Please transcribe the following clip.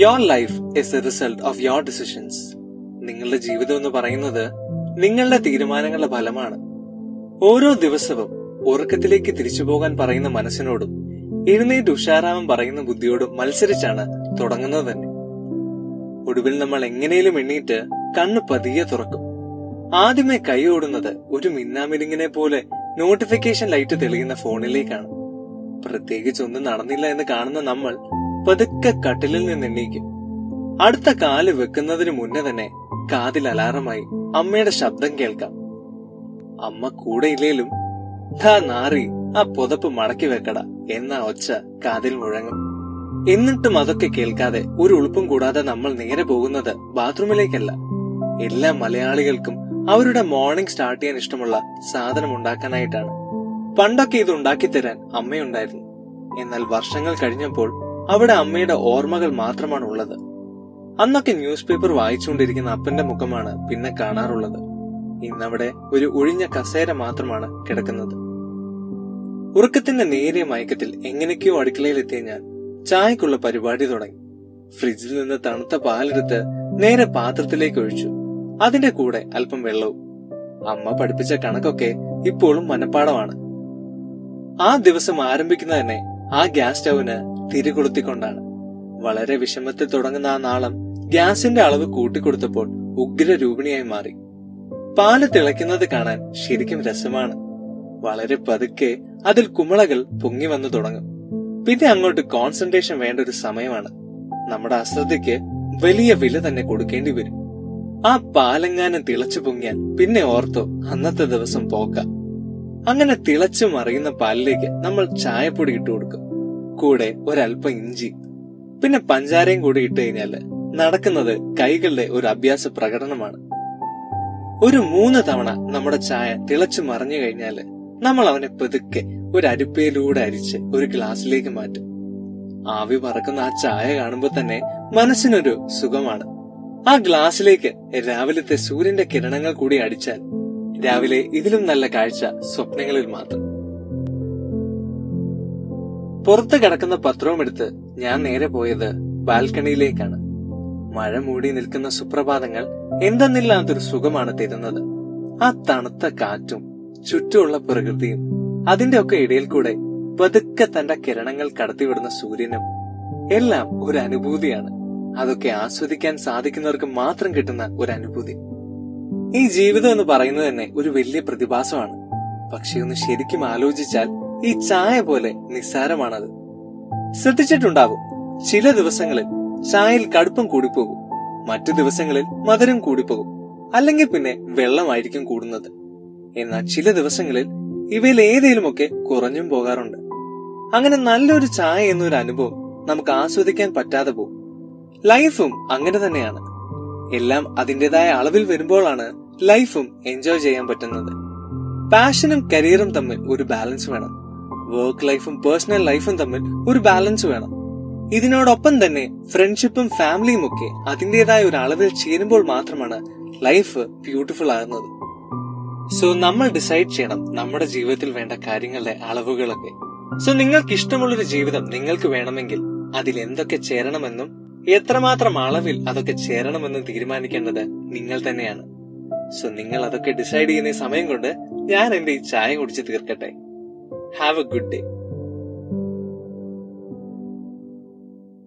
Your life is a result of your decisions നിങ്ങളുടെ ജീവിതം എന്ന് പറയുന്നത് നിങ്ങളുടെ തീരുമാനങ്ങളുടെ ഫലമാണ്. ഓരോ ദിവസവും ഉറക്കത്തിലേക്ക് തിരിച്ചു പോകാൻ പറയുന്ന മനസ്സിനോടും എഴുന്നേറ്റ് ഉഷാറാമൻ പറയുന്ന ബുദ്ധിയോടും മത്സരിച്ചാണ് തുടങ്ങുന്നത് തന്നെ. ഒടുവിൽ നമ്മൾ എങ്ങനെയും എണ്ണീറ്റ് കണ്ണു പതിയെ തുറക്കും. ആദ്യമേ കൈ ഓടുന്നത് ഒരു മിന്നാമിരിങ്ങിനെ പോലെ നോട്ടിഫിക്കേഷൻ ലൈറ്റ് തെളിയുന്ന ഫോണിലേക്കാണ് പ്രത്യേകിച്ച് ഒന്നും നടന്നില്ല എന്ന് കാണുന്ന നമ്മൾ പതുക്കെ കട്ടിലിൽ നിന്ന് എണ്ണീക്കും അടുത്ത കാൽ വെക്കുന്നതിന് മുന്നേ തന്നെ കാതിൽ അലാറമായി അമ്മയുടെ ശബ്ദം കേൾക്കാം. അമ്മ കൂടെ ഇല്ലേലും? ധാ നാറി ആ പുതപ്പ് മടക്കി വെക്കട എന്ന ഒച്ച കാതിൽ മുഴങ്ങും. എന്നിട്ടും അതൊക്കെ കേൾക്കാതെ ഒരു ഉളുപ്പും കൂടാതെ നമ്മൾ നേരെ പോകുന്നത് ബാത്റൂമിലേക്കല്ല. എല്ലാ മലയാളികൾക്കും അവരുടെ മോർണിംഗ് സ്റ്റാർട്ട് ചെയ്യാൻ ഇഷ്ടമുള്ള സാധനം ഉണ്ടാക്കാനായിട്ടാണ്. പണ്ടൊക്കെ ഇത് ഉണ്ടാക്കി തരാൻ അമ്മയുണ്ടായിരുന്നു. എന്നാൽ വർഷങ്ങൾ കഴിഞ്ഞപ്പോൾ അവിടെ അമ്മയുടെ ഓർമ്മകൾ മാത്രമാണ് ഉള്ളത് അന്നൊക്കെ ന്യൂസ് പേപ്പർ വായിച്ചുകൊണ്ടിരിക്കുന്ന അപ്പന്റെ മുഖമാണ് പിന്നെ കാണാറുള്ളത്. ഇന്നവിടെ ഒരു ഒഴിഞ്ഞ കസേര മാത്രമാണ് കിടക്കുന്നത്. ഉറക്കത്തിന്റെ നേരിയ മയക്കത്തിൽ എങ്ങനെയൊക്കെയോ അടുക്കളയിലെത്തിയ ഞാൻ ചായക്കുള്ള പരിപാടി തുടങ്ങി. ഫ്രിഡ്ജിൽ നിന്ന് തണുത്ത പാലെടുത്ത് നേരെ പാത്രത്തിലേക്ക് ഒഴിച്ചു. അതിന്റെ കൂടെ അല്പം വെള്ളവും. അമ്മ പഠിപ്പിച്ച കണക്കൊക്കെ ഇപ്പോഴും മനപ്പാടമാണ്. ആ ദിവസം ആരംഭിക്കുന്ന തന്നെ ആ ഗ്യാസ് സ്റ്റൗവിന് തിരികൊളുത്തിക്കൊണ്ടാണ്. വളരെ വിഷമത്തിൽ തുടങ്ങുന്ന ആ നാളം ഗ്യാസിന്റെ അളവ് കൂട്ടിക്കൊടുത്തപ്പോൾ ഉഗ്ര രൂപിണിയായി മാറി. പാൽ തിളയ്ക്കുന്നത് കാണാൻ ശരിക്കും രസമാണ്. വളരെ പതുക്കെ അതിൽ കുമിളകൾ പൊങ്ങി വന്നു തുടങ്ങും. പിന്നെ അങ്ങോട്ട് കോൺസെൻട്രേഷൻ വേണ്ട ഒരു സമയമാണ്. നമ്മുടെ അശ്രദ്ധയ്ക്ക് വലിയ വില തന്നെ കൊടുക്കേണ്ടി വരും. ആ പാലങ്ങാനം തിളച്ചു പൊങ്ങിയാൽ പിന്നെ ഓർത്തോ അന്നത്തെ ദിവസം പോക്ക. അങ്ങനെ തിളച്ചു മറിയുന്ന പാലിലേക്ക് നമ്മൾ ചായപ്പൊടി ഇട്ടു കൊടുക്കും കൂടെ ഒരല്പം ഇഞ്ചി. പിന്നെ പഞ്ചാരയും കൂടി ഇട്ട് കഴിഞ്ഞാൽ നടക്കുന്നത് കൈകളുടെ ഒരു അഭ്യാസ പ്രകടനമാണ്. ഒരു മൂന്ന് തവണ നമ്മുടെ ചായ തിളച്ചു മറിഞ്ഞു കഴിഞ്ഞാൽ നമ്മൾ അവനെ പെതുക്കെ ഒരു അരിപ്പയിലൂടെ അരിച്ച് ഒരു ഗ്ലാസ്സിലേക്ക് മാറ്റും. ആവി പറക്കുന്ന ആ ചായ കാണുമ്പോൾ തന്നെ മനസ്സിനൊരു സുഖമാണ്. ആ ഗ്ലാസ്സിലേക്ക് രാവിലത്തെ സൂര്യന്റെ കിരണങ്ങൾ കൂടി അടിച്ചാൽ രാവിലെ ഇതിലും നല്ല കാഴ്ച സ്വപ്നങ്ങളിൽ മാത്രം. പുറത്ത് കിടക്കുന്ന പത്രവും എടുത്ത് ഞാൻ നേരെ പോയത് ബാൽക്കണിയിലേക്കാണ്. മഴ മൂടി നിൽക്കുന്ന സുപ്രഭാതങ്ങൾ എന്തെന്നില്ലാത്തൊരു സുഖമാണ് തരുന്നത്. ആ തണുത്ത കാറ്റും ചുറ്റുമുള്ള പ്രകൃതിയും അതിന്റെ ഒക്കെ ഇടയിൽ കൂടെ പതുക്കെ തന്റെ കിരണങ്ങൾ കടത്തിവിടുന്ന സൂര്യനും എല്ലാം ഒരു അനുഭൂതിയാണ്. അതൊക്കെ ആസ്വദിക്കാൻ സാധിക്കുന്നവർക്ക് മാത്രം കിട്ടുന്ന ഒരു അനുഭൂതി. ഈ ജീവിതം എന്ന് പറയുന്നത് തന്നെ ഒരു വലിയ പ്രതിഭാസമാണ്. പക്ഷെ ഒന്ന് ശരിക്കും ആലോചിച്ചാൽ ഈ ചായ പോലെ നിസ്സാരമാണത്. ശ്രദ്ധിച്ചിട്ടുണ്ടാകും. ചില ദിവസങ്ങളിൽ ചായയിൽ കടുപ്പം കൂടിപ്പോകും. മറ്റു ദിവസങ്ങളിൽ മധുരം കൂടിപ്പോകും. അല്ലെങ്കിൽ പിന്നെ വെള്ളമായിരിക്കും കൂടുന്നത്. എന്നാൽ ചില ദിവസങ്ങളിൽ ഇവയിൽ ഏതേലുമൊക്കെ കുറഞ്ഞും പോകാറുണ്ട്. അങ്ങനെ നല്ലൊരു ചായ എന്നൊരു അനുഭവം നമുക്ക് ആസ്വദിക്കാൻ പറ്റാതെ പോകും. ലൈഫും അങ്ങനെ തന്നെയാണ്. എല്ലാം അതിന്റെതായ അളവിൽ വരുമ്പോഴാണ് ലൈഫും എൻജോയ് ചെയ്യാൻ പറ്റുന്നത്. പാഷനും കരിയറും തമ്മിൽ ഒരു ബാലൻസ് വേണം. വർക്ക് ലൈഫും പേഴ്സണൽ ലൈഫും തമ്മിൽ ഒരു ബാലൻസ് വേണം. ഇതിനോടൊപ്പം തന്നെ ഫ്രണ്ട്ഷിപ്പും ഫാമിലിയും ഒക്കെ അതിന്റെതായ ഒരു അളവിൽ ചേരുമ്പോൾ മാത്രമാണ് ലൈഫ് ബ്യൂട്ടിഫുൾ ആകുന്നത്. സോ നമ്മൾ ഡിസൈഡ് ചെയ്യണം നമ്മുടെ ജീവിതത്തിൽ വേണ്ട കാര്യങ്ങളുടെ അളവുകളൊക്കെ. സോ നിങ്ങൾക്ക് ഇഷ്ടമുള്ളൊരു ജീവിതം നിങ്ങൾക്ക് വേണമെങ്കിൽ അതിൽ എന്തൊക്കെ ചേരണമെന്നും എത്രമാത്രം അളവിൽ അതൊക്കെ ചേരണമെന്നും തീരുമാനിക്കേണ്ടത് നിങ്ങൾ തന്നെയാണ്. സോ നിങ്ങൾ അതൊക്കെ ഡിസൈഡ് ചെയ്യുന്ന സമയം കൊണ്ട് ഞാൻ എന്റെ ഈ ചായ കുടിച്ച് തീർക്കട്ടെ. Have a good day.